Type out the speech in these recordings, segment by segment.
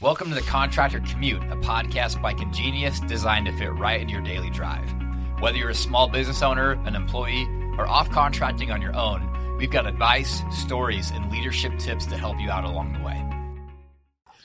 Welcome to the Contractor Commute, a podcast by Congenius designed to fit right in your daily drive. Whether you're a small business owner, an employee, or off contracting on your own, we've got advice, stories, and leadership tips to help you out along the way.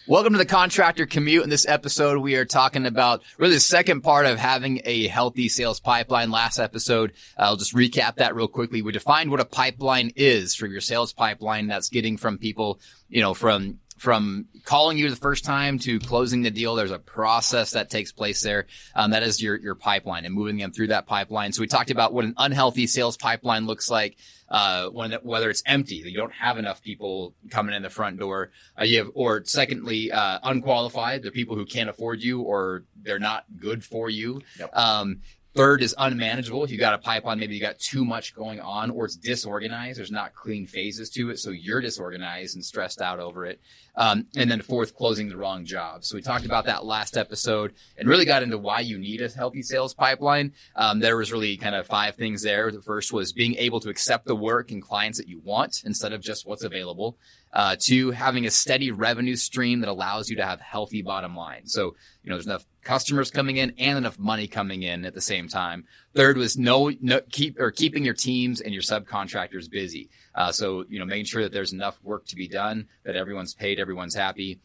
Welcome to the Contractor Commute. In this episode, we are talking about really the second part of having a healthy sales pipeline. Last episode, I'll just recap that real quickly. We defined what a pipeline is for your sales pipeline. That's getting from people, you know, from from calling you the first time to closing the deal, there's a process that takes place there. Um, that is your your pipeline and moving them through that pipeline. So we talked about what an unhealthy sales pipeline looks like. Uh, when whether it's empty, you don't have enough people coming in the front door. Uh, you have, or secondly, uh, unqualified, the people who can't afford you or they're not good for you. Yep. Um, Third is unmanageable. If you got a pipeline, maybe you got too much going on or it's disorganized. There's not clean phases to it. So you're disorganized and stressed out over it. Um, and then fourth, closing the wrong job. So we talked about that last episode and really got into why you need a healthy sales pipeline. Um, there was really kind of five things there. The first was being able to accept the work and clients that you want instead of just what's available. Uh, two, having a steady revenue stream that allows you to have healthy bottom line. So, you know, there's enough customers coming in and enough money coming in at the same time. Third was no, no keep or keeping your teams and your subcontractors busy. Uh, so, you know, making sure that there's enough work to be done, that everyone's paid, everyone's happy.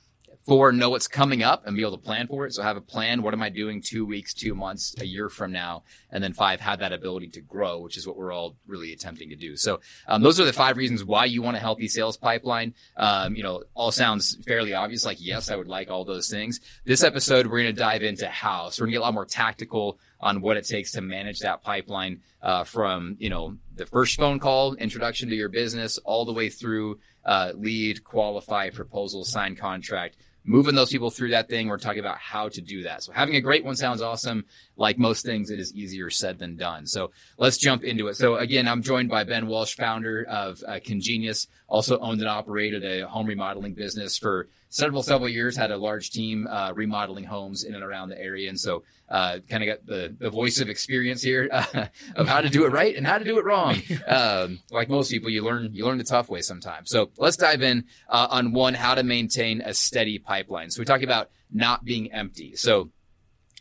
Four, know what's coming up and be able to plan for it. So have a plan. What am I doing two weeks, two months, a year from now? And then five, have that ability to grow, which is what we're all really attempting to do. So um, those are the five reasons why you want a healthy sales pipeline. Um, you know, all sounds fairly obvious. Like, yes, I would like all those things. This episode, we're going to dive into how. So we're going to get a lot more tactical on what it takes to manage that pipeline uh, from, you know, the first phone call, introduction to your business, all the way through uh, lead, qualify, proposal, sign contract, moving those people through that thing. We're talking about how to do that. So having a great one sounds awesome. Like most things, it is easier said than done. So let's jump into it. So again, I'm joined by Ben Walsh, founder of uh, Congenius, also owned and operated a home remodeling business for several several years. Had a large team uh, remodeling homes in and around the area, and so uh, kind of got the, the voice of experience here uh, of how to do it right and how to do it wrong. Um, like most people, you learn you learn the tough way sometimes. So let's dive in uh, on one: how to maintain a steady pipeline. So we talk about not being empty. So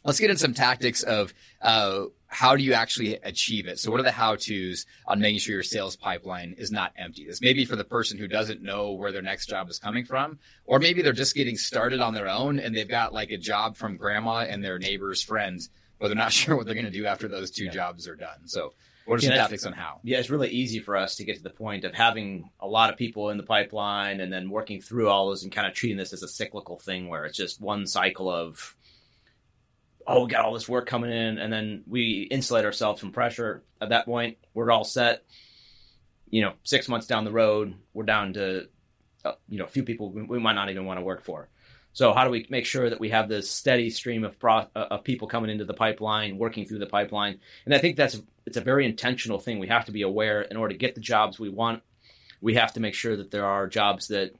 let's get into some tactics of uh, how do you actually achieve it? So what are the how to's on making sure your sales pipeline is not empty? This may be for the person who doesn't know where their next job is coming from, or maybe they're just getting started on their own and they've got like a job from grandma and their neighbor's friends, but they're not sure what they're going to do after those two yeah. jobs are done. So what are some yeah, on how? Yeah, it's really easy for us to get to the point of having a lot of people in the pipeline and then working through all those and kind of treating this as a cyclical thing where it's just one cycle of oh, we got all this work coming in, and then we insulate ourselves from pressure. At that point, we're all set. You know, six months down the road, we're down to uh, you know a few people we, we, might not even want to work for. So how do we make sure that we have this steady stream of pro, uh, of people coming into the pipeline, working through the pipeline? And I think that's it's a very intentional thing. We have to be aware in order to get the jobs we want. We have to make sure that there are jobs that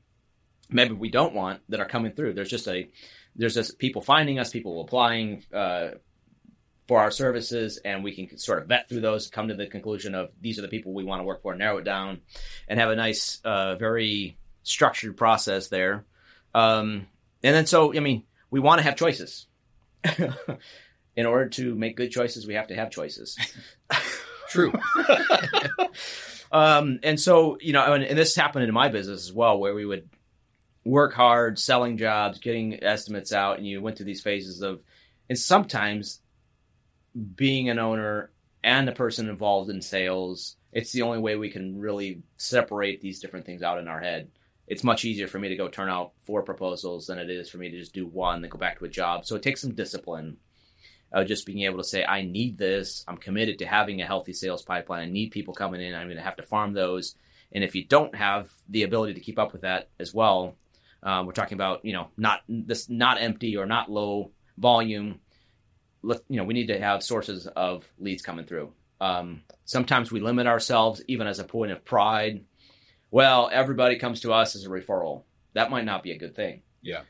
maybe we don't want that are coming through. There's just a there's just people finding us, people applying uh, for our services, and we can sort of vet through those, come to the conclusion of these are the people we want to work for, narrow it down, and have a nice, uh, very structured process there. Um, and then, so I mean, we want to have choices. In order to make good choices, we have to have choices. True. um, and so, you know, and, and this happened in my business as well, where we would work hard, selling jobs, getting estimates out, and you went through these phases of, and sometimes being an owner and the person involved in sales, it's the only way we can really separate these different things out in our head. It's much easier for me to go turn out four proposals than it is for me to just do one, and go back to a job. So it takes some discipline of just being able to say, I need this. I'm committed to having a healthy sales pipeline. I need people coming in. I'm going to have to farm those. And if you don't have the ability to keep up with that as well, um, we're talking about you know not this not empty or not low volume. Let, you know we need to have sources of leads coming through. Um, sometimes we limit ourselves even as a point of pride. Well, everybody comes to us as a referral. That might not be a good thing. Yeah.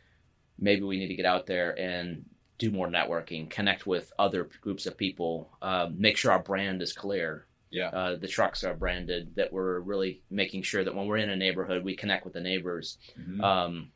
Maybe we need to get out there and do more networking, connect with other groups of people, um, make sure our brand is clear. Yeah. Uh, the trucks are branded that we're really making sure that when we're in a neighborhood, we connect with the neighbors. Mm-hmm. Um,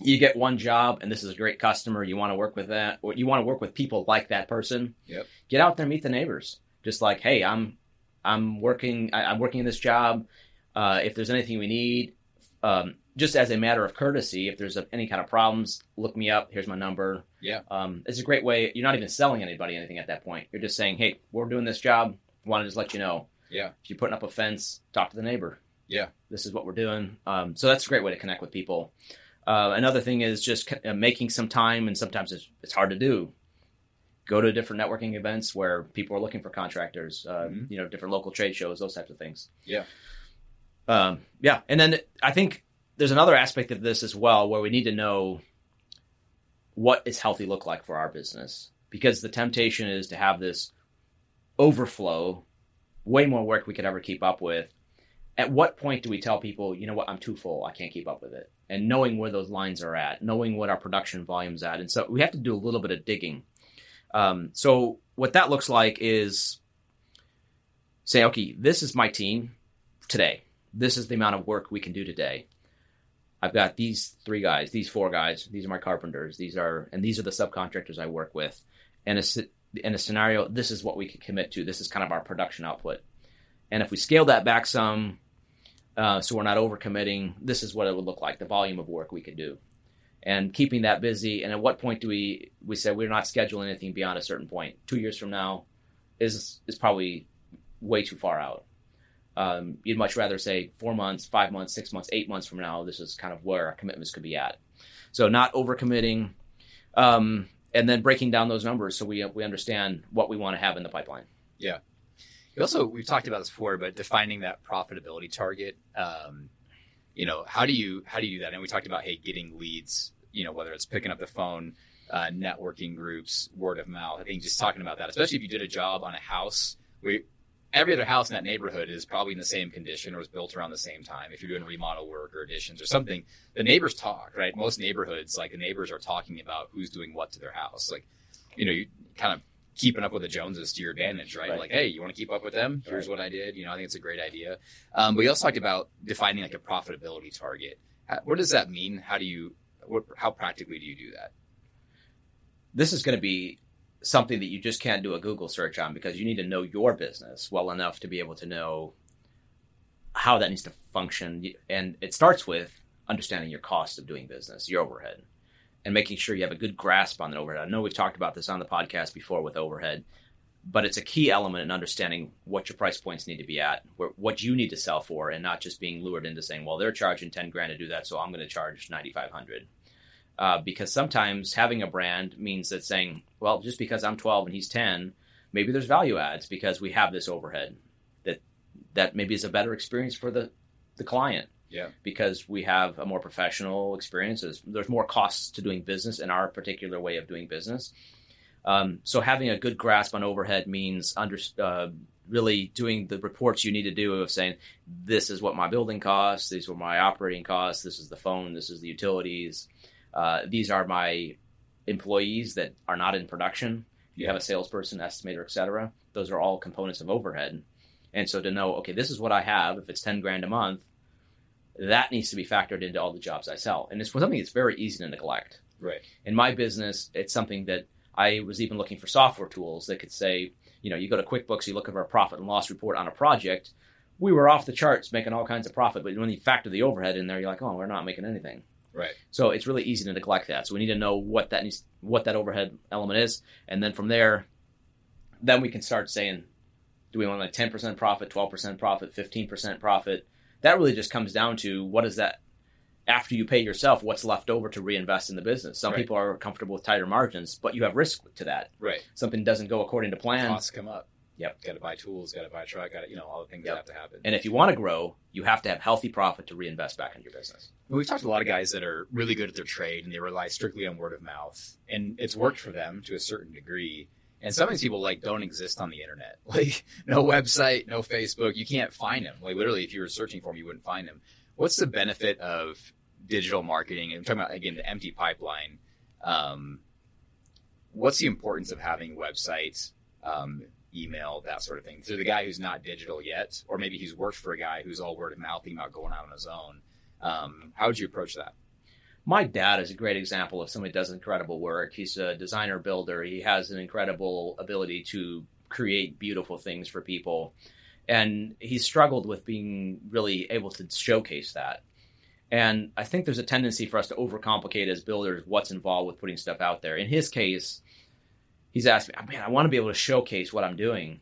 you get one job and this is a great customer, you want to work with that, or you want to work with people like that person. Yep. Get out there, meet the neighbors. Just like, hey, I'm I'm working I, I'm working in this job. Uh, if there's anything we need, um, just as a matter of courtesy, if there's any kind of problems, look me up. Here's my number. Yeah. Um, it's a great way. You're not even selling anybody anything at that point. You're just saying, hey, we're doing this job. Want to just let you know. Yeah. If you're putting up a fence, talk to the neighbor. Yeah. This is what we're doing. Um, so that's a great way to connect with people. Uh, another thing is just uh, making some time, and sometimes it's, it's hard to do. Go to different networking events where people are looking for contractors. Uh, Mhm. You know, different local trade shows, those types of things. Yeah. Um, yeah, and then I think there's another aspect of this as well where we need to know what is healthy look like for our business because the temptation is to have this overflow, way more work we could ever keep up with. At what point do we tell people, you know what, I'm too full, I can't keep up with it? And knowing where those lines are at, knowing what our production volume's at, and so we have to do a little bit of digging. Um, so what that looks like is say, okay, this is my team today. This is the amount of work we can do today. I've got these three guys, these four guys. These are my carpenters. These are and these are the subcontractors I work with. And in a scenario, this is what we can commit to. This is kind of our production output. And if we scale that back some, uh, so we're not overcommitting, this is what it would look like. The volume of work we could do, and keeping that busy. And at what point do we we say we're not scheduling anything beyond a certain point? Two years from now is is probably way too far out. Um, you'd much rather say four months, five months, six months, eight months from now. This is kind of where our commitments could be at. So not overcommitting, um, and then breaking down those numbers so we we understand what we want to have in the pipeline. You also, we've talked about this before, but defining that profitability target. Um, you know, how do you how do you do that? And we talked about hey, getting leads. You know, whether it's picking up the phone, uh, networking groups, word of mouth. I think just talking about that, especially if you did a job on a house. We every other house in that neighborhood is probably in the same condition or was built around the same time. If you're doing remodel work or additions or something, the neighbors talk, right? Most neighborhoods, like the neighbors are talking about who's doing what to their house. Like, you know, you kind of keeping up with the Joneses to your advantage, right? Right. Like, hey, you want to keep up with them? Here's Right. what I did. You know, I think it's a great idea. Um, but we also talked about defining like a profitability target. How, what does that mean? How do you, what, how practically do you do that? this is going to be something that you just can't do a Google search on because you need to know your business well enough to be able to know how that needs to function. And it starts with understanding your cost of doing business, your overhead, and making sure you have a good grasp on the overhead. I know we've talked about this on the podcast before with overhead, but it's a key element in understanding what your price points need to be at, what you need to sell for, and not just being lured into saying, well, they're charging 10 grand to do that, so I'm going to charge 9,500 uh, because sometimes having a brand means that saying, well, just because I'm 12 and he's 10, maybe there's value adds because we have this overhead that that maybe is a better experience for the the client. Yeah. Because we have a more professional experience. There's, there's more costs to doing business in our particular way of doing business. Um, so having a good grasp on overhead means under, uh, really doing the reports you need to do of saying this is what my building costs, these were my operating costs, this is the phone, this is the utilities, uh, these are my employees that are not in production. You have a salesperson, estimator, etc. Those are all components of overhead. And so to know, okay, this is what I have. If it's ten grand a month, that needs to be factored into all the jobs I sell. And it's something that's very easy to neglect. Right. In my business, it's something that I was even looking for software tools that could say, you know, you go to QuickBooks, you look at our profit and loss report on a project. We were off the charts making all kinds of profit, but when you factor the overhead in there, you're like, oh, we're not making anything. Right. So it's really easy to neglect that. So we need to know what that needs, what that overhead element is, and then from there, then we can start saying, do we want like ten percent profit, twelve percent profit, fifteen percent profit? That really just comes down to what is that after you pay yourself, what's left over to reinvest in the business. Some Right. people are comfortable with tighter margins, but you have risk to that. Right. Something doesn't go according to plan, Costs come up. Yep. Got to buy tools. Got to buy a truck. Got to you know all the things Yep. that have to happen. and if you want to grow, you have to have healthy profit to reinvest back into your business. We've talked to a lot of guys that are really good at their trade and they rely strictly on word of mouth, and it's worked for them to a certain degree. And some of these people like don't exist on the internet, like no website, no Facebook. You can't find them. Like literally, if you were searching for them, you wouldn't find them. What's the benefit of digital marketing? I'm talking about again the empty pipeline. Um, what's the importance of having websites, um, email, that sort of thing? So the guy who's not digital yet, or maybe he's worked for a guy who's all word of mouth, thinking about going out on his own. Um, how would you approach that? my dad is a great example of somebody who does incredible work. He's a designer builder. He has an incredible ability to create beautiful things for people. And he struggled with being really able to showcase that. And I think there's a tendency for us to overcomplicate as builders what's involved with putting stuff out there. In his case, he's asked me, man, I want to be able to showcase what I'm doing.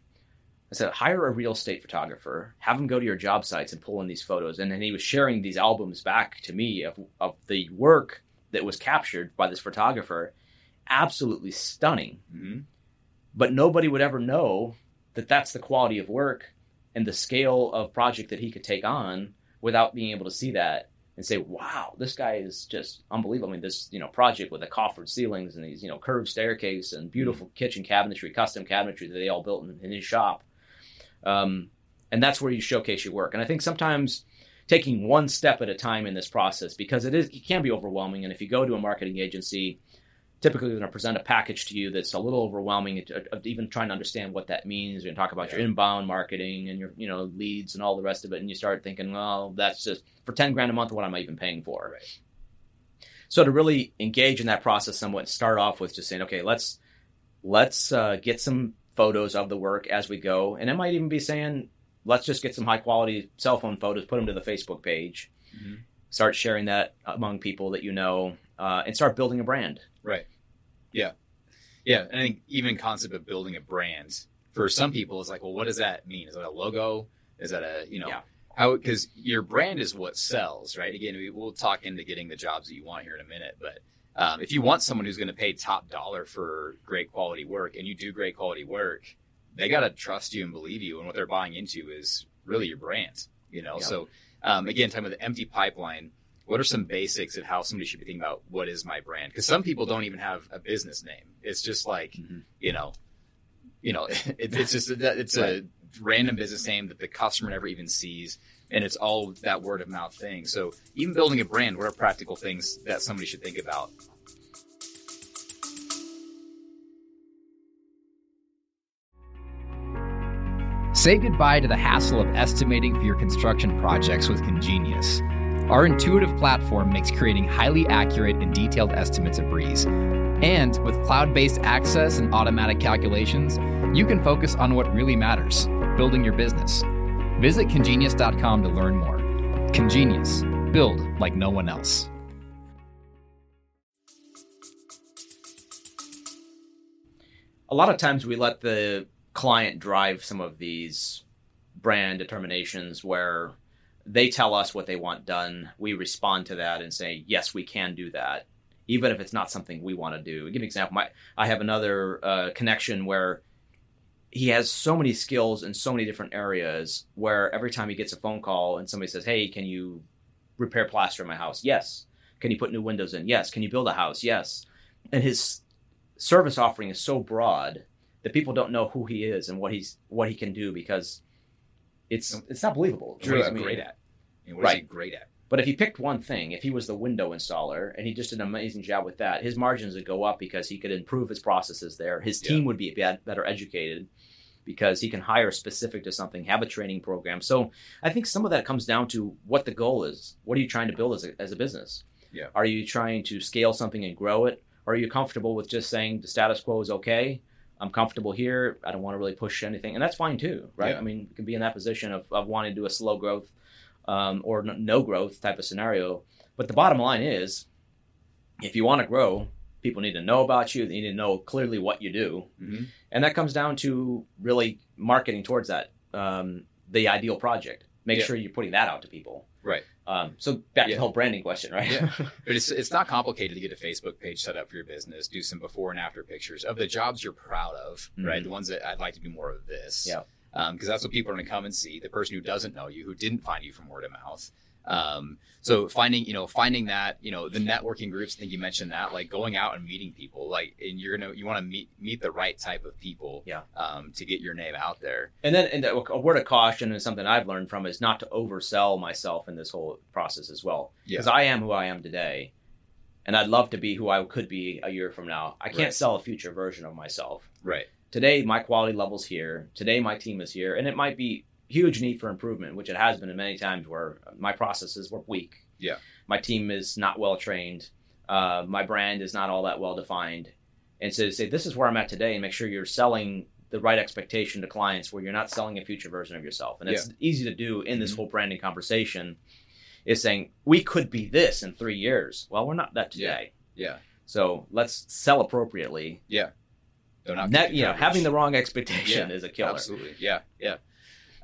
I said, hire a real estate photographer, have him go to your job sites and pull in these photos. And then he was sharing these albums back to me of, of the work that was captured by this photographer. Absolutely stunning. Mm-hmm. But nobody would ever know that that's the quality of work and the scale of project that he could take on without being able to see that and say, "Wow, this guy is just unbelievable." I mean, this you know project with the coffered ceilings and these you know curved staircase and beautiful mm-hmm. kitchen cabinetry, custom cabinetry that they all built in, in his shop. Um, and that's where you showcase your work. And I think sometimes taking one step at a time in this process because it is it can be overwhelming. And if you go to a marketing agency, typically they're going to present a package to you that's a little overwhelming of even trying to understand what that means. You're going to talk about yeah. your inbound marketing and your you know leads and all the rest of it, and you start thinking, well, that's just for ten grand a month. What am I even paying for? Right. So to really engage in that process somewhat, start off with just saying, okay, let's let's uh, get some photos of the work as we go. And it might even be saying, let's just get some high quality cell phone photos, put them to the Facebook page, mm-hmm. start sharing that among people that you know, uh, and start building a brand. Right. Yeah. Yeah. I think even concept of building a brand for some people is like, well, what does that mean? Is that a logo? Is that a, you know, yeah. how, because your brand is what sells, right? Again, we, we'll talk into getting the jobs that you want here in a minute, but um, if you want someone who's going to pay top dollar for great quality work and you do great quality work, they got to trust you and believe you. And what they're buying into is really your brand, you know? Yeah. So, um, again, talking about the empty pipeline, what are some basics of how somebody should be thinking about what is my brand? Because some people don't even have a business name. It's just like, mm-hmm. you know, you know, it, it's just, a, it's right. a random business name that the customer never even sees and it's all that word of mouth thing. So even building a brand, what are practical things that somebody should think about? Say goodbye to the hassle of estimating for your construction projects with Congenius. Our intuitive platform makes creating highly accurate and detailed estimates a breeze. And with cloud based access and automatic calculations, you can focus on what really matters building your business. Visit congenius.com to learn more. Congenius, build like no one else. A lot of times we let the client drive some of these brand determinations where they tell us what they want done. We respond to that and say, yes, we can do that, even if it's not something we want to do. I'll give an example. My, I have another uh, connection where he has so many skills in so many different areas where every time he gets a phone call and somebody says, Hey, can you repair plaster in my house? Yes. Can you put new windows in? Yes. Can you build a house? Yes. And his service offering is so broad that people don't know who he is and what he's what he can do because it's it's not believable. What he's great at. What right. he great at? But if he picked one thing, if he was the window installer and he just did an amazing job with that, his margins would go up because he could improve his processes there. His team yeah. would be better educated because he can hire specific to something, have a training program. So I think some of that comes down to what the goal is. What are you trying to build as a, as a business? Yeah. Are you trying to scale something and grow it? Or are you comfortable with just saying the status quo is okay? I'm comfortable here. I don't want to really push anything. And that's fine too, right? Yeah. I mean, you can be in that position of, of wanting to do a slow growth um, or no growth type of scenario. But the bottom line is if you want to grow, people need to know about you. They need to know clearly what you do, mm-hmm. and that comes down to really marketing towards that um, the ideal project. Make yeah. sure you're putting that out to people. Right. Um, so back yeah. to the whole branding question, right? yeah. But it's it's not complicated to get a Facebook page set up for your business. Do some before and after pictures of the jobs you're proud of, mm-hmm. right? The ones that I'd like to do more of this. Yeah. Because um, that's what people are going to come and see. The person who doesn't know you, who didn't find you from word of mouth. Um, so finding, you know, finding that, you know, the networking groups, I think you mentioned that, like going out and meeting people, like, and you're to, you want to meet, meet the right type of people, yeah, um, to get your name out there. And then, and a word of caution and something I've learned from is not to oversell myself in this whole process as well. Because yeah. I am who I am today. And I'd love to be who I could be a year from now. I can't right. sell a future version of myself. Right. Today, my quality level's here. Today, my team is here. And it might be huge need for improvement, which it has been in many times where my processes were weak. Yeah. my team is not well trained, uh, my brand is not all that well defined, and so to say this is where I'm at today, and make sure you're selling the right expectation to clients where you're not selling a future version of yourself, and it's easy to do in this Mhm. whole branding conversation. Is saying we could be this in three years. Well, we're not that today. Yeah. So let's sell appropriately. Yeah. Not, have to Net, do you know, having the wrong expectation Yeah, is a killer. Absolutely. Yeah. Yeah.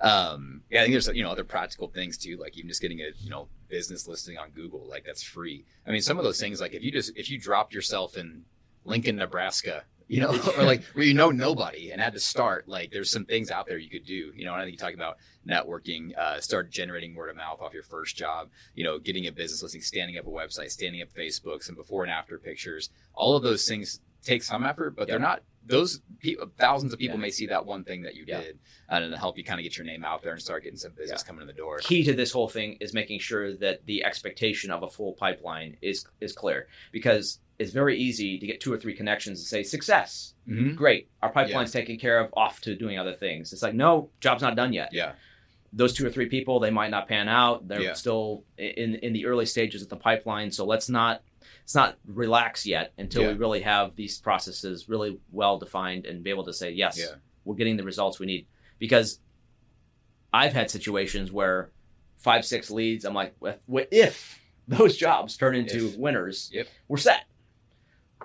Um, yeah, I think there's you know other practical things too, like even just getting a you know business listing on Google, like that's free. I mean, some of those things, like if you just if you dropped yourself in Lincoln, Nebraska, you know, or like where you know nobody and had to start, like there's some things out there you could do. You know, and I think you talk about networking, uh, start generating word of mouth off your first job. You know, getting a business listing, standing up a website, standing up Facebook, some before and after pictures. All of those things take some effort, but they're not. Those thousands of people Yeah. may see that one thing that you Yeah. did and it'll help you kind of get your name out there and start getting some business coming in the door. key to this whole thing is making sure that the expectation of a full pipeline is is clear because it's very easy to get two or three connections and say success Mm-hmm. great our pipeline's taken care of off to doing other things it's like no job's not done yet Yeah, those two or three people they might not pan out they're Yeah. still in in the early stages of the pipeline so let's not let's not relax yet until Yeah. we really have these processes really well defined and be able to say yes Yeah. we're getting the results we need because i've had situations where five six leads i'm like if, if those jobs turn into If. winners Yep. we're set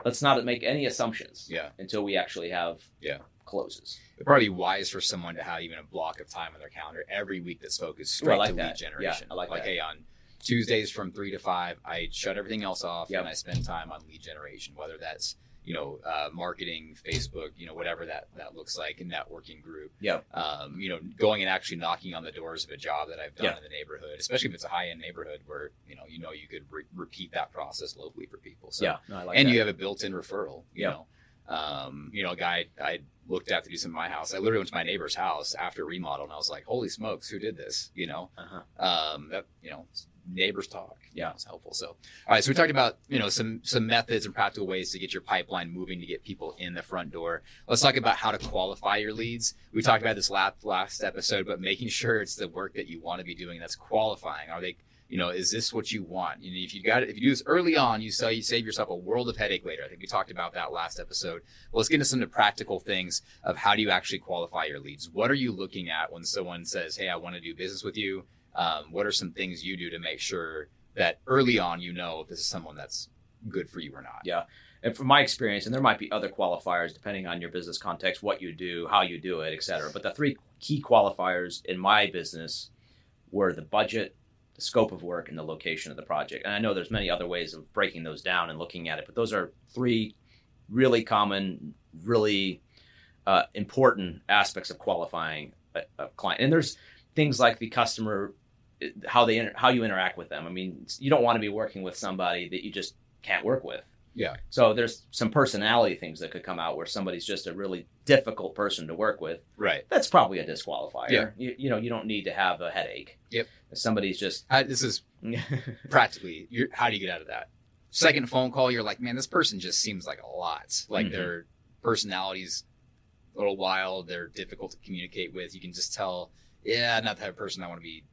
let's not make any assumptions yeah. until we actually have Yeah. closes It'd probably be wise for someone to have even a block of time on their calendar every week that's focused straight like to that. lead generation. Yeah, I like that. hey, on Tuesdays from three to five, I shut everything else off Yep. and I spend time on lead generation, whether that's you know uh, marketing, Facebook, you know whatever that that looks like, a networking group. Yep. Um, you know, going and actually knocking on the doors of a job that I've done Yeah. in the neighborhood, especially if it's a high end neighborhood where you know you know you could re- repeat that process locally for people. So yeah no, I like and that. you have a built-in referral. You Yeah. know, um, you know, a guy I looked at to do some of my house. I literally went to my neighbor's house after remodel, and I was like, "Holy smokes, who did this?" You know, uh-huh. um, that you know, neighbors talk. Yeah. it's helpful. So, all right, so we talked about you know some some methods and practical ways to get your pipeline moving to get people in the front door. Let's talk about how to qualify your leads. We talked about this last last episode, but making sure it's the work that you want to be doing that's qualifying. Are they you know, is this what you want? You know, if you got if you do this early on, you say you save yourself a world of headache later. I think we talked about that last episode. Well, let's get into some of the practical things of how do you actually qualify your leads. What are you looking at when someone says, "Hey, I want to do business with you"? Um, what are some things you do to make sure that early on you know this is someone that's good for you or not? Yeah. and from my experience, and there might be other qualifiers depending on your business context, what you do, how you do it, et cetera. But the three key qualifiers in my business were the budget, the scope of work, and the location of the project. And I know there's many other ways of breaking those down and looking at it, but those are three really common, really uh, important aspects of qualifying a, a client. And there's things like the customer, how they inter- how you interact with them. I mean, you don't want to be working with somebody that you just can't work with. Yeah. So there's some personality things that could come out where somebody's just a really difficult person to work with. Right. That's probably a disqualifier. Yeah. You, you know, you don't need to have a headache. Yep. If somebody's just this is practically. You're, how do you get out of that? Second phone call, you're like, man, this person just seems like a lot. Like Mhm. their personalities a little wild. They're difficult to communicate with. You can just tell, yeah, not the type of person I want to be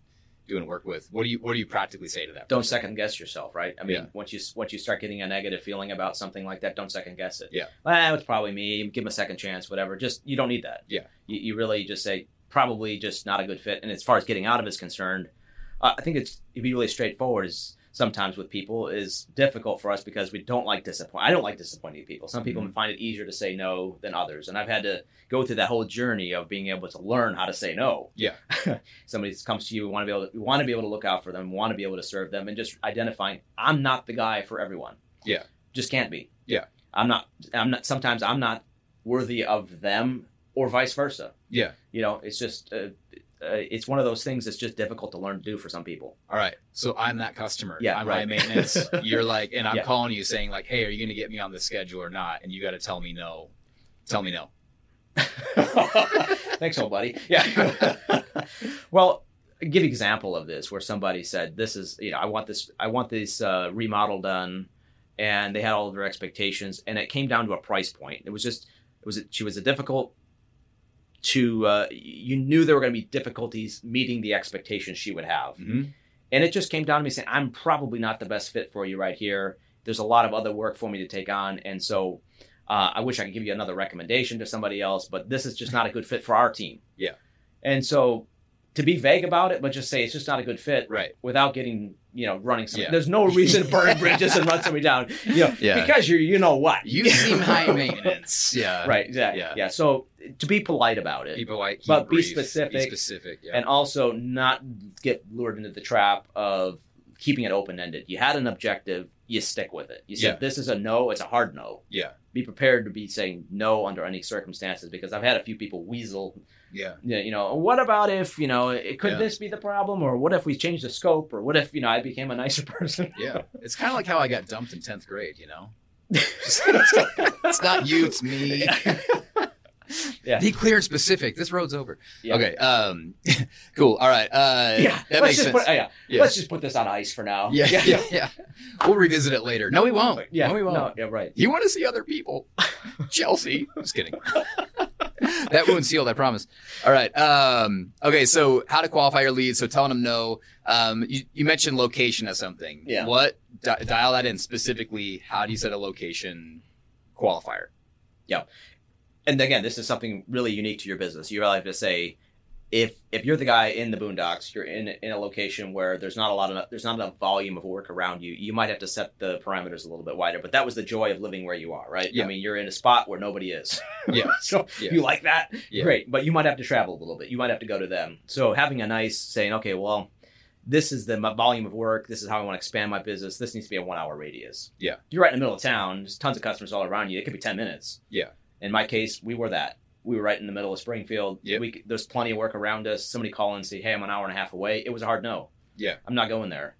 doing work with. What do you What do you practically say to that? don't second guess yourself, right? I mean, Yeah. once you once you start getting a negative feeling about something like that, don't second guess it. Yeah. well, it's probably me. Give them a second chance, whatever. Just you don't need that. Yeah. you, you really just say probably just not a good fit. And as far as getting out of is concerned, uh, I think it's it'd be really straightforward. Is sometimes with people is difficult for us because we don't like disappoint. I don't like disappointing people. Some people Mhm. find it easier to say no than others, and I've had to go through that whole journey of being able to learn how to say no. Yeah. Somebody comes to you, we want to be able to, want to be able to look out for them, want to be able to serve them, and just identifying I'm not the guy for everyone. Yeah. just can't be. Yeah. I'm not. I'm not. Sometimes I'm not worthy of them, or vice versa. Yeah. You know, it's just. Uh, uh, it's one of those things that's just difficult to learn to do for some people. All right. So I'm that customer. Yeah, I'm right. high maintenance. You're like, and I'm Yeah. calling you saying like, hey, are you going to get me on the schedule or not? And you got to tell me no. Tell me no. Thanks, old buddy. Yeah. well, give you an example of this where somebody said, "This is you know I want this I want this uh, remodel done," and they had all of their expectations, and it came down to a price point. It was just it was she was a difficult to uh, you knew there were going to be difficulties meeting the expectations she would have, Mm-hmm. And it just came down to me saying, I'm probably not the best fit for you right here. There's a lot of other work for me to take on. And so uh, I wish I could give you another recommendation to somebody else, but this is just not a good fit for our team. Yeah. And so to be vague about it, but just say it's just not a good fit Right. without getting, you know, running some. Yeah. There's no reason to burn bridges and run somebody down, you know, Yeah. because you're, you know what. You seem high maintenance. Yeah. right, exactly. Yeah. Yeah. So to be polite about it. White. keep But it be specific. Be specific. Yeah. and also not get lured into the trap of keeping it open ended. You had an objective, you stick with it. You said Yeah. this is a no, it's a hard no. Yeah. Be prepared to be saying no under any circumstances because I've had a few people weasel. Yeah. Know, you know, what about if you know it could Yeah. this be the problem, or what if we change the scope, or what if you know I became a nicer person? Yeah. It's kind of like how I got dumped in 10th grade, you know? it's not you, it's me. Yeah. Be clear and specific. This road's over. Yeah. Okay. Um, cool. All right. Uh, Yeah, That let's makes sense. put uh, yeah. Yeah. let's just put this on ice for now. yeah, yeah, yeah, We'll revisit it later. No, we won't. yeah. No, we won't. No, yeah, right. You want to see other people? Chelsea. Just kidding. that wound's sealed, I promise. All right. Um, okay, so how to qualify your leads. So telling them no. Um, you, you mentioned location as something. Yeah. What? Di- dial that in specifically. How do you set a location qualifier? Yeah. And again, this is something really unique to your business. You really have to say, if if you're the guy in the boondocks, you're in in a location where there's not a lot of there's not enough volume of work around you. You might have to set the parameters a little bit wider. But that was the joy of living where you are, right? Yeah. I mean, you're in a spot where nobody is. Yeah. so Yeah. you like that, Yeah. great. But you might have to travel a little bit. You might have to go to them. So having a nice saying, okay, well. This is the volume of work. This is how I want to expand my business. This needs to be a one hour radius. Yeah. You're right in the middle of town. There's tons of customers all around you. It could be 10 minutes. Yeah. In my case, we were that. We were right in the middle of Springfield. Yep. We, there's plenty of work around us. Somebody call and say, "Hey, I'm an hour and a half away." It was a hard no. Yeah. I'm not going there.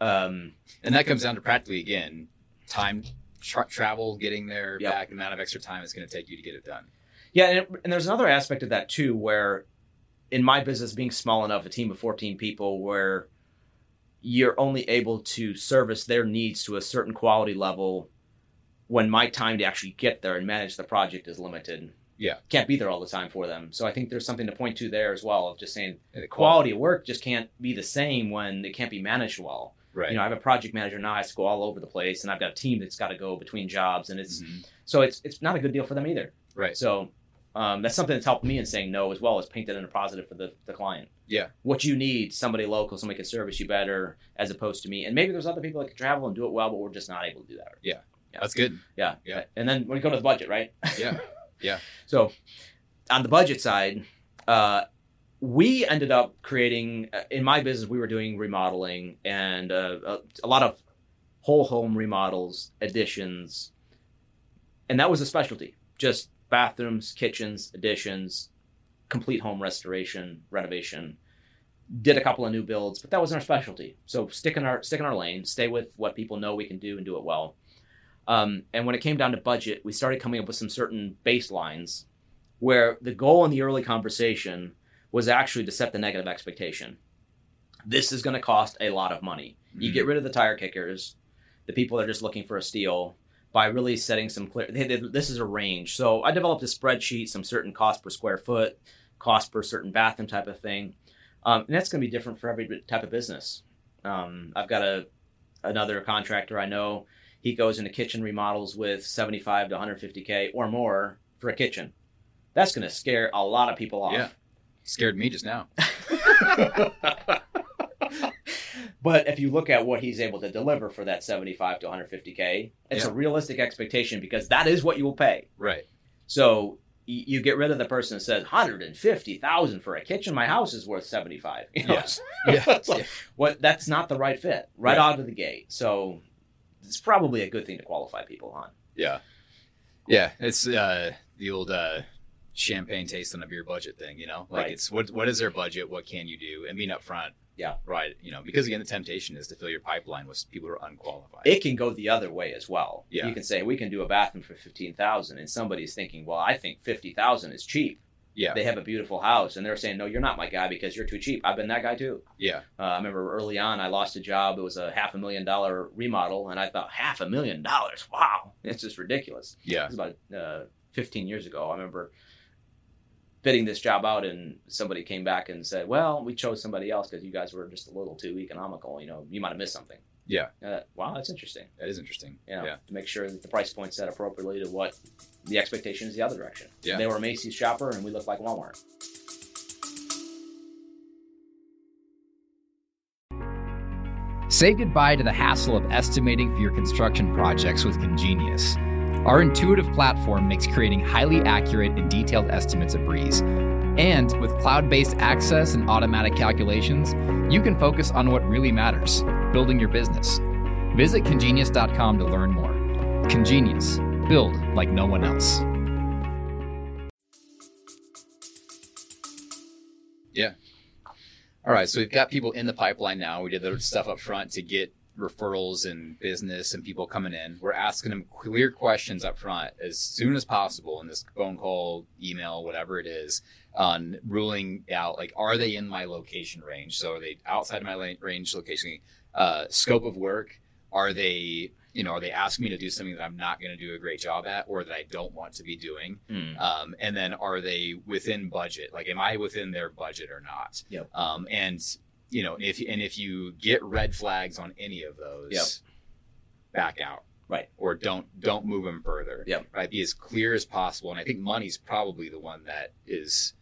Um, And that comes down to practically again time, tra- travel, getting there, Yep. back, the amount of extra time it's going to take you to get it done. yeah, and, it, and there's another aspect of that too, where in my business, being small enough, a team of 14 people, where you're only able to service their needs to a certain quality level when my time to actually get there and manage the project is limited. Yeah. Can't be there all the time for them. So I think there's something to point to there as well of just saying the quality of work just can't be the same when it can't be managed well. right? You know, I have a project manager now, I has to go all over the place, and I've got a team that's got to go between jobs, and it's Mhm. so it's it's not a good deal for them either. Right. So um, that's something that's helped me in saying no as well as painted in a positive for the, the client. Yeah. What you need, somebody local, somebody can service you better as opposed to me. And maybe there's other people that can travel and do it well, but we're just not able to do that. Yeah. That's good. Yeah. Yeah. And then when you go to the budget, right? Yeah. Yeah. So on the budget side, uh, we ended up creating, uh, in my business, we were doing remodeling and uh, a, a lot of whole home remodels, additions. And that was a specialty. Just bathrooms, kitchens, additions, complete home restoration, renovation. Did a couple of new builds, but that wasn't our specialty. So stick in our stick in our lane, stay with what people know we can do and do it well. Um, and when it came down to budget, we started coming up with some certain baselines where the goal in the early conversation was actually to set the negative expectation. This is going to cost a lot of money. You Mhm. get rid of the tire kickers, the people that are just looking for a steal, by really setting some clear. This is a range. So I developed a spreadsheet, some certain cost per square foot, cost per certain bathroom type of thing, um, and that's going to be different for every type of business. Um, I've got a another contractor I know. He goes into kitchen remodels with 75 to 150k or more for a kitchen. That's going to scare a lot of people off. Yeah. Scared me just now. but if you look at what he's able to deliver for that 75 to 150k, it's Yeah. a realistic expectation because that is what you will pay. Right. So you get rid of the person that says 150,000 for a kitchen. My house is worth 75. You know? Yeah. Yeah. Like, What? That's not the right fit right, Right. out of the gate. So it's probably a good thing to qualify people on. Yeah. Yeah. It's uh, the old uh, champagne tasting a beer budget thing, you know? Like Right. it's what what is their budget? What can you do? And being upfront. Yeah. Right. You know, because again, the temptation is to fill your pipeline with people who are unqualified. It can go the other way as well. Yeah. You can say we can do a bathroom for 15,000 and somebody's thinking, "Well, I think 50,000 is cheap." Yeah. They have a beautiful house and they're saying, "No, you're not my guy because you're too cheap." I've been that guy too. Yeah. Uh, I remember early on, I lost a job. It was a half a million dollar remodel, and I thought, half a million dollars? Wow, it's just ridiculous. Yeah. It was about uh, 15 years ago. I remember bidding this job out and somebody came back and said, "Well, we chose somebody else because you guys were just a little too economical. You know, you might have missed something." Yeah. Uh, wow, that's interesting. That is interesting. You know, Yeah. to make sure that the price point's set appropriately to what the expectation is the other direction. Yeah. They were a Macy's shopper and we look like Walmart. Say goodbye to the hassle of estimating for your construction projects with Congenius. Our intuitive platform makes creating highly accurate and detailed estimates a breeze. And with cloud based access and automatic calculations, you can focus on what really matters building your business. Visit congenius.com to learn more. Congenius, build like no one else. Yeah. All right, so we've got people in the pipeline now. We did the stuff up front to get referrals and business and people coming in. We're asking them clear questions up front as soon as possible in this phone call, email, whatever it is, on ruling out like, are they in my location range? So are they outside of my range location? Uh, scope of work? Are they, you know, are they asking me to do something that I'm not going to do a great job at or that I don't want to be doing? Um, and then are they within budget? Like, am I within their budget or not? Yep. Um, and you know, if and if you get red flags on any of those, Yep. back out. Right. Or don't don't move them further. Yep. Right. Be as clear as possible. And I think money's probably the one that is,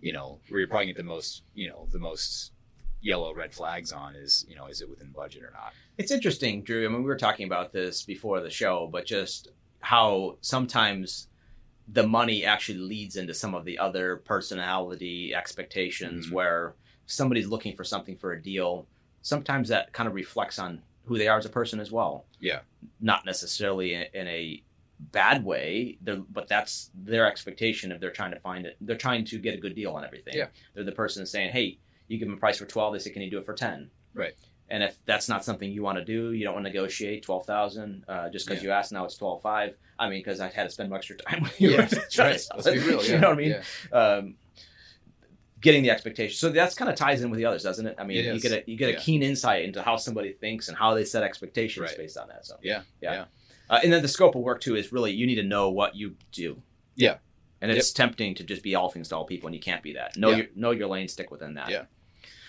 you know, where you're probably get the most, you know, the most yellow red flags on is, you know, is it within budget or not? It's interesting, Drew. I mean, we were talking about this before the show, but just how sometimes the money actually leads into some of the other personality expectations Mhm. where somebody's looking for something for a deal. Sometimes that kind of reflects on who they are as a person as well. Yeah. Not necessarily in, in a bad way, they're, but that's their expectation if they're trying to find it. They're trying to get a good deal on everything. Yeah. They're the person saying, hey, you give them a price for 12, they say, can you do it for 10? Right. And if that's not something you want to do, you don't want to negotiate twelve thousand uh, just because you asked. Now it's twelve five. I mean, because I had to spend more extra time with you. Yeah, right. Let's be real. You yeah. know what I mean? Yeah. Um, getting the expectation. So that's kind of ties in with the others, doesn't it? I mean, It you get a you get Yeah. a keen insight into how somebody thinks and how they set expectations Right. based on that. So Yeah. Yeah. Yeah. uh, and then the scope of work too is really you need to know what you do. Yeah. And it's tempting to just be all things to all people, and you can't be that. Know Yeah. your know your lane, stick within that. Yeah.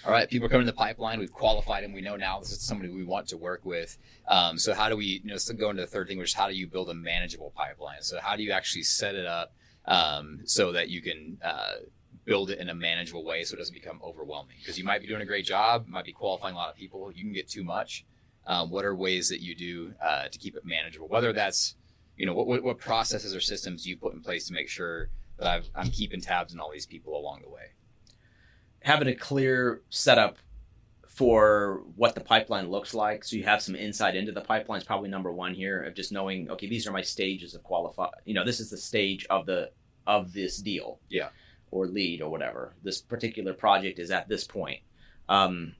All right, people are coming in the pipeline. We've qualified them. We know now this is somebody we want to work with. Um, so how do we, you know, still go into the third thing, which is how do you build a manageable pipeline? So how do you actually set it up um, so that you can uh, build it in a manageable way so it doesn't become overwhelming? Because you might be doing a great job, might be qualifying a lot of people. You can get too much. Um, what are ways that you do uh, to keep it manageable? Whether that's, you know, what, what, what processes or systems do you put in place to make sure that I've, I'm keeping tabs on all these people along the way? having a clear setup for what the pipeline looks like so you have some insight into the pipeline is probably number one here of just knowing okay these are my stages of qualify you know this is the stage of the of this deal Yeah. or lead or whatever this particular project is at this point um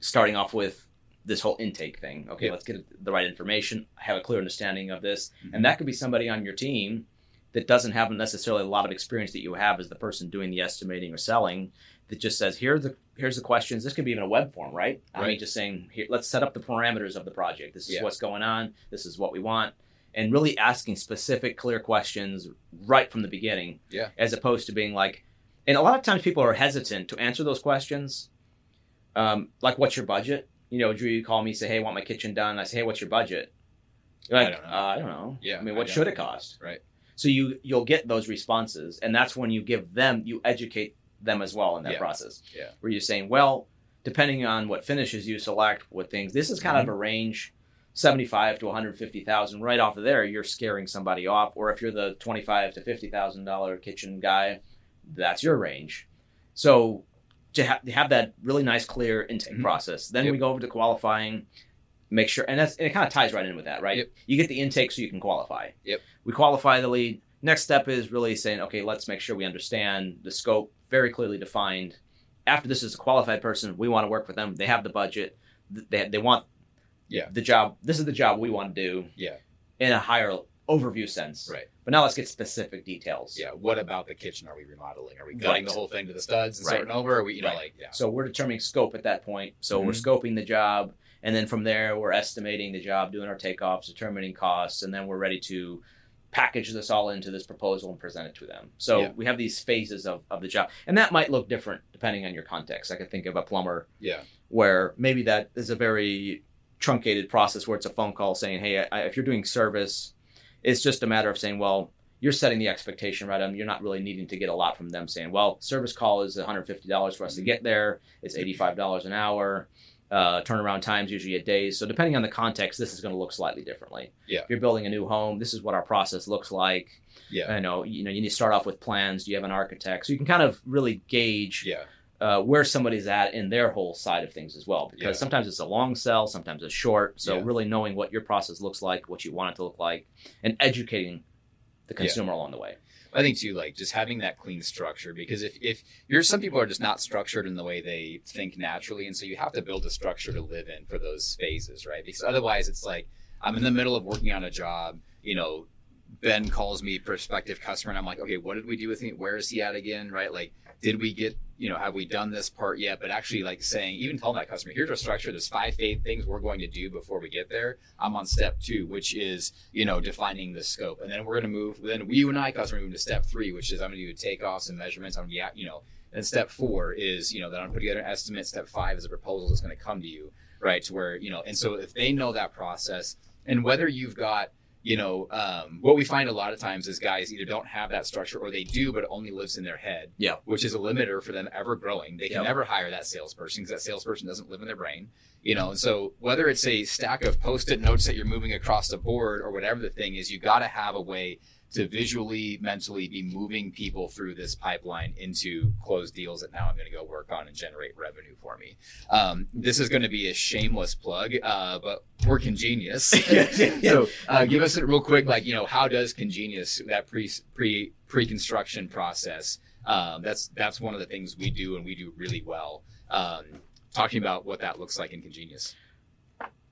starting off with this whole intake thing. Okay Yeah. let's get the right information have a clear understanding of this. Mm-hmm. and that could be somebody on your team that doesn't have necessarily a lot of experience that you have as the person doing the estimating or selling that just says here the here's the questions. This could be even a web form right, i mean just saying here let's set up the parameters of the project. This is Yeah. what's going on. This is what we want. And really asking specific clear questions right from the beginning Yeah. as opposed to being like and a lot of times people are hesitant to answer those questions um, like what's your budget you know drew you call me say hey i want my kitchen done i say hey what's your budget You're I don't know. Uh, i don't know Yeah, i mean what don't. should it cost Right. so you you'll get those responses and that's when you give them you educate them as well in that Yeah. process Yeah. where you're saying well depending on what finishes you select what things this is kind Mm-hmm. of a range 75 to 150,000 right off of there you're scaring somebody off or if you're the 25 to 50,000 dollar kitchen guy that's your range so to, ha- to have that really nice clear intake Mhm. process then Yep. we go over to qualifying make sure and that's and it kind of ties right in with that right Yep. you get the intake so you can qualify Yep. we qualify the lead next step is really saying okay let's make sure we understand the scope very clearly defined after this is a qualified person we want to work with them they have the budget they, they want Yeah. the job this is the job we want to do Yeah. in a higher overview sense Right. but now let's get specific details Yeah. What about the kitchen? Are we remodeling? Are we gutting Right. the whole thing to the studs and Right. starting over? Are we, you know, Right. like, yeah. So we're determining scope at that point. So we're Mhm. scoping the job, and then from there we're estimating the job, doing our takeoffs, determining costs, and then we're ready to package this all into this proposal and present it to them. So Yeah. we have these phases of, of the job. And that might look different depending on your context. I could think of a plumber Yeah. where maybe that is a very truncated process where it's a phone call saying, hey, I, if you're doing service, it's just a matter of saying, well, you're setting the expectation right on. You're not really needing to get a lot from them saying, well, service call is $150 for us to get there. It's $85 an hour. Uh, turnaround times usually at days. So depending on the context, this is going to look slightly differently. Yeah. If you're building a new home, this is what our process looks like. Yeah. I know, you know, you need to start off with plans. Do you have an architect? So you can kind of really gauge Yeah. Uh, where somebody's at in their whole side of things as well. Because Yeah. sometimes it's a long sell, sometimes it's short. So Yeah. really knowing what your process looks like, what you want it to look like, and educating the Yeah. consumer along the way. I think too, like just having that clean structure because if, if you're some people are just not structured in the way they think naturally, and so you have to build a structure to live in for those phases, right? Because otherwise, it's like I'm in the middle of working on a job, you know. Ben calls me prospective customer, and I'm like, okay, what did we do with him? Where is he at again? Right? Like, did we get, you know, have we done this part yet? But actually, like saying, even telling that customer, here's our structure. There's five things we're going to do before we get there. I'm on step two, which is, you know, defining the scope, and then we're going to move. Then we, you and I, customer, move to step three, which is I'm going to do takeoffs and measurements. I'm yeah, you know, and step four is, you know, that I'm put together an estimate. Step five is a proposal that's going to come to you, right? To where, you know, and so if they know that process, and whether you've got you know, um, what we find a lot of times is guys either don't have that structure or they do, but it only lives in their head. Yeah. Which is a limiter for them ever growing. They can Yep. never hire that salesperson because that salesperson doesn't live in their brain. You know, and so whether it's a stack of post-it notes that you're moving across the board or whatever the thing is, you got to have a way to visually, mentally be moving people through this pipeline into closed deals that now I'm going to go work on and generate revenue for me. Um, this is going to be a shameless plug, uh, but we're congenius. So uh, give us a real quick, like you know, how does Congenius that pre pre pre construction process? Um, that's that's one of the things we do and we do really well. Um, talking about what that looks like in Congenius.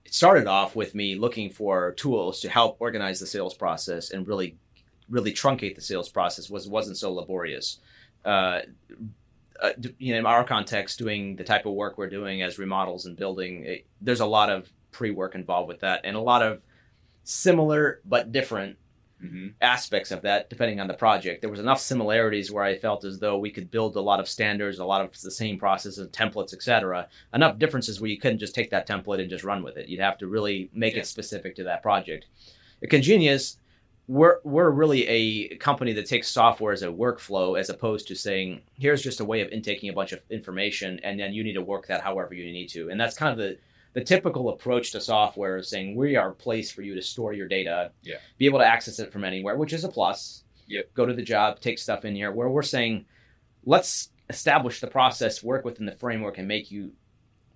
It started off with me looking for tools to help organize the sales process and really, really truncate the sales process. was wasn't so laborious. Uh, uh, you know, in our context, doing the type of work we're doing as remodels and building, it, there's a lot of pre-work involved with that, and a lot of similar but different Mm-hmm. aspects of that depending on the project. There was enough similarities where I felt as though we could build a lot of standards, a lot of the same processes, templates, etc. Enough differences where you couldn't just take that template and just run with it. You'd have to really make Yeah. it specific to that project. At Congenius, we're we're really a company that takes software as a workflow as opposed to saying here's just a way of intaking a bunch of information and then you need to work that however you need to. And that's kind of the the typical approach to software is saying we are a place for you to store your data, Yeah. be able to access it from anywhere, which is a plus. Yep. Go to the job, take stuff in here. Where we're saying, let's establish the process, work within the framework, and make you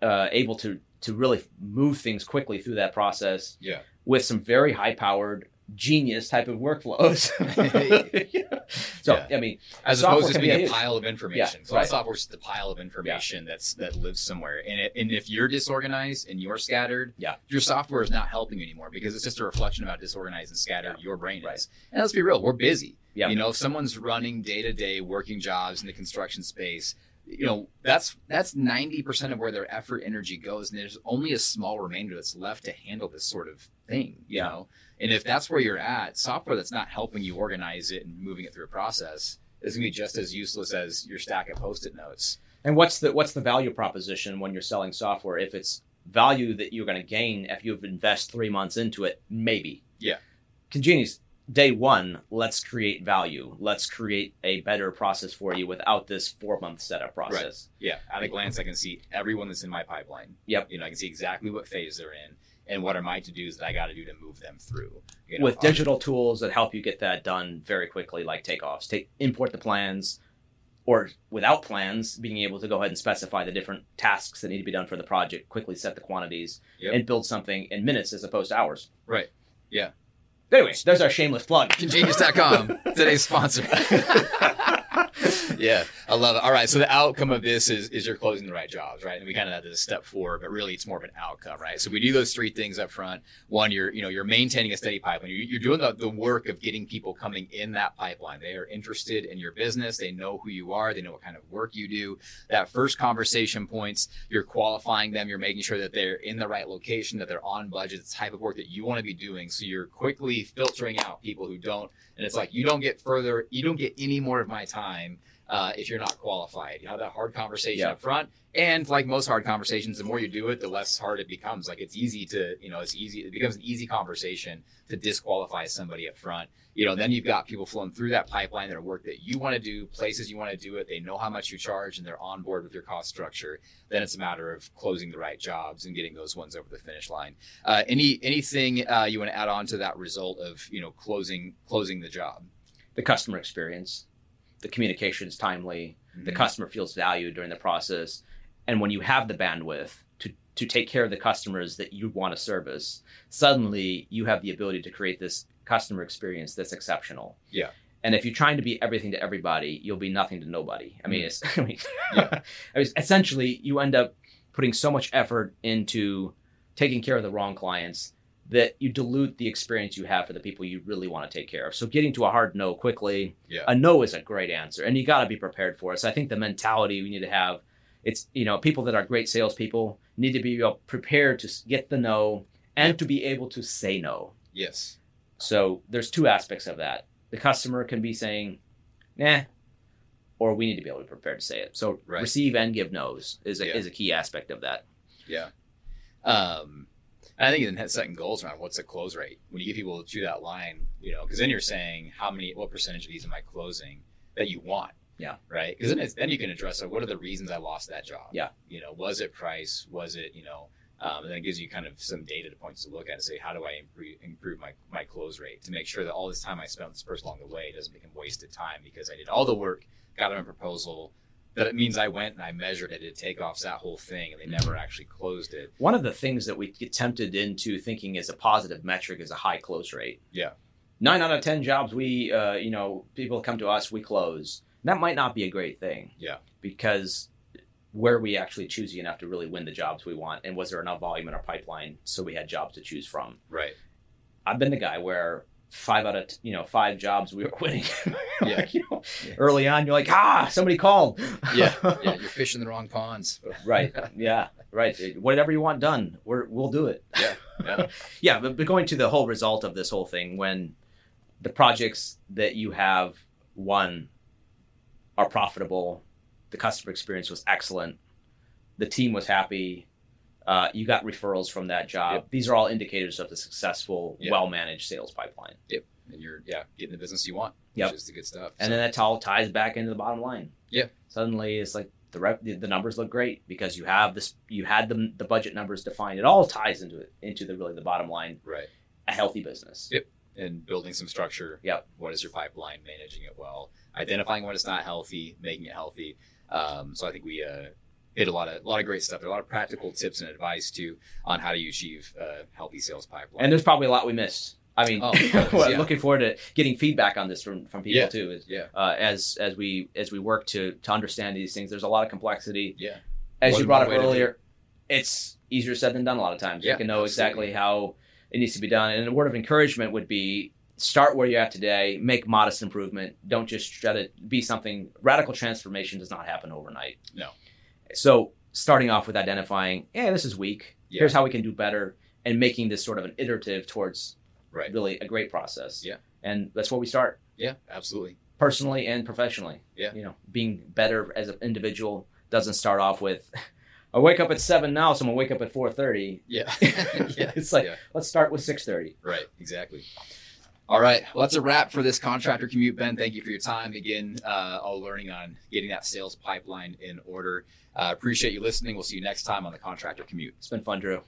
uh, able to to really move things quickly through that process. Yeah. With some very high powered genius type of workflows. So Yeah. I mean, As opposed to being be a pile of information. Yeah, so right. software is just a pile of information that's that lives somewhere. And it, and if you're disorganized and you're scattered, Yeah. your software is not helping you anymore because it's just a reflection about disorganized and scattered Yeah. your brain Right. is. And let's be real, we're busy. Yeah. You know, if someone's running day to day working jobs in the construction space, you know, that's that's ninety percent of where their effort energy goes, and there's only a small remainder that's left to handle this sort of thing. You Yeah. know, and if that's where you're at, software that's not helping you organize it and moving it through a process is going to be just as useless as your stack of post-it notes. And what's the what's the value proposition when you're selling software? If it's value that you're going to gain if you've invest three months into it, maybe. Yeah. Congenius day one. Let's create value. Let's create a better process for you without this four month setup process. Right. Yeah, at a glance, I can see everyone that's in my pipeline. Yep. You know, I can see exactly what phase they're in and what are my to-dos that I got to do to move them through. You know, With digital tools that help you get that done very quickly, like takeoffs, take import the plans, or without plans, being able to go ahead and specify the different tasks that need to be done for the project, quickly set the quantities, Yep. and build something in minutes as opposed to hours. Right. Yeah. Anyway, there's our shameless plug. Congenius.com, today's sponsor. yeah, I love it. All right, so the outcome of this is is you're closing the right jobs, right? And we kind of had this step four, but really it's more of an outcome, right? So we do those three things up front. One, you're you know you're maintaining a steady pipeline. You're, you're doing the, the work of getting people coming in that pipeline. They are interested in your business. They know who you are. They know what kind of work you do. That first conversation points, you're qualifying them. You're making sure that they're in the right location, that they're on budget, the type of work that you want to be doing. So you're quickly filtering out people who don't. And it's like you don't get further, you don't get any more of my time uh, if you're not qualified. You have that hard conversation Yeah. up front, and like most hard conversations, the more you do it, the less hard it becomes. Like it's easy to, you know, it's easy. It becomes an easy conversation to disqualify somebody up front. You know, then you've got people flowing through that pipeline that are work that you want to do, places you want to do it. They know how much you charge, and they're on board with your cost structure. Then it's a matter of closing the right jobs and getting those ones over the finish line. Uh, any anything uh, you want to add on to that result of you know closing closing the job? The customer experience, the communication is timely, the mm-hmm. customer feels valued during the process, and when you have the bandwidth to to take care of the customers that you want to service, suddenly you have the ability to create this customer experience that's exceptional. Yeah. And if you're trying to be everything to everybody, you'll be nothing to nobody. I mean, it's, I mean, Yeah. I mean, essentially, you end up putting so much effort into taking care of the wrong clients that you dilute the experience you have for the people you really want to take care of. So getting to a hard no quickly, Yeah. a no is a great answer, and you got to be prepared for it. So I think the mentality we need to have, it's you know people that are great salespeople need to be uh, prepared to get the no and to be able to say no. Yes. So there's two aspects of that. The customer can be saying, nah, or we need to be able to be prepared to say it. So Right. receive and give no's is a, Yeah. is a key aspect of that. Yeah. Um, and I think then setting goals around what's the close rate when you get people to that line, you know, because then you're saying how many, what percentage of these am I closing that you want? Yeah. Right. Because then then you can address like, what are the reasons I lost that job? Yeah. You know, was it price? Was it you know? Um, and then it gives you kind of some data points to look at and say, how do I improve, improve my, my close rate to make sure that all this time I spent with this person along the way doesn't become wasted time because I did all the work, got them a proposal, that it means I went and I measured it, did takeoffs, that whole thing, and they never actually closed it. One of the things that we get tempted into thinking is a positive metric is a high close rate. Yeah. Nine out of ten jobs we, uh, you know, people come to us, we close. That might not be a great thing. Yeah. Because where we actually choosy enough to really win the jobs we want, and was there enough volume in our pipeline so we had jobs to choose from? Right. I've been the guy where five out of t- you know five jobs we were winning. Yeah. Like, you know, Yeah. early on you're like ah somebody called. Yeah. yeah, you're fishing the wrong ponds. right. Yeah. Right. Whatever you want done, we're, we'll do it. Yeah. Yeah. yeah. But, but going to the whole result of this whole thing, when the projects that you have won are profitable, the customer experience was excellent, the team was happy. Uh, you got referrals from that job. Yep. These are all indicators of the successful, Yeah. well-managed sales pipeline. Yep. And you're yeah getting the business you want, Yep. which is the good stuff. and So- then that all ties back into the bottom line. Yeah. Suddenly, it's like the rep, the, the numbers look great because you have this, you had the the budget numbers defined. It all ties into it, into the really the bottom line. right. A healthy business. Yep. and building some structure. Yep. What is your pipeline? Managing it well. Identifying when it's not healthy, making it healthy. Um, so I think we uh, a lot of a lot of great stuff. There are a lot of practical tips and advice too on how to achieve a healthy sales pipeline. And there's probably a lot we missed. I mean, Oh, course, well, yeah. looking forward to getting feedback on this from, from people Yeah. too. Is, yeah, uh, as as we as we work to to understand these things, there's a lot of complexity. yeah, As What you brought up way to do earlier, it's easier said than done a lot of times. Yeah, you can know absolutely. exactly how it needs to be done. And a word of encouragement would be start where you're at today, make modest improvement. Don't just try to be something radical transformation does not happen overnight. No. So starting off with identifying, yeah, this is weak. Yeah. Here's how we can do better and making this sort of an iterative towards right. really a great process. Yeah. And that's where we start Yeah, absolutely. personally and professionally. Yeah. You know, being better as an individual doesn't start off with I wake up at seven now, so I'm gonna wake up at four thirty. Yeah, yeah. It's like yeah. let's start with six thirty. Right, exactly. All right. Well, that's a wrap for this contractor commute, Ben. Thank you for your time. Again, uh, all learning on getting that sales pipeline in order. Uh, appreciate you listening. We'll see you next time on the contractor commute. It's been fun, Drew.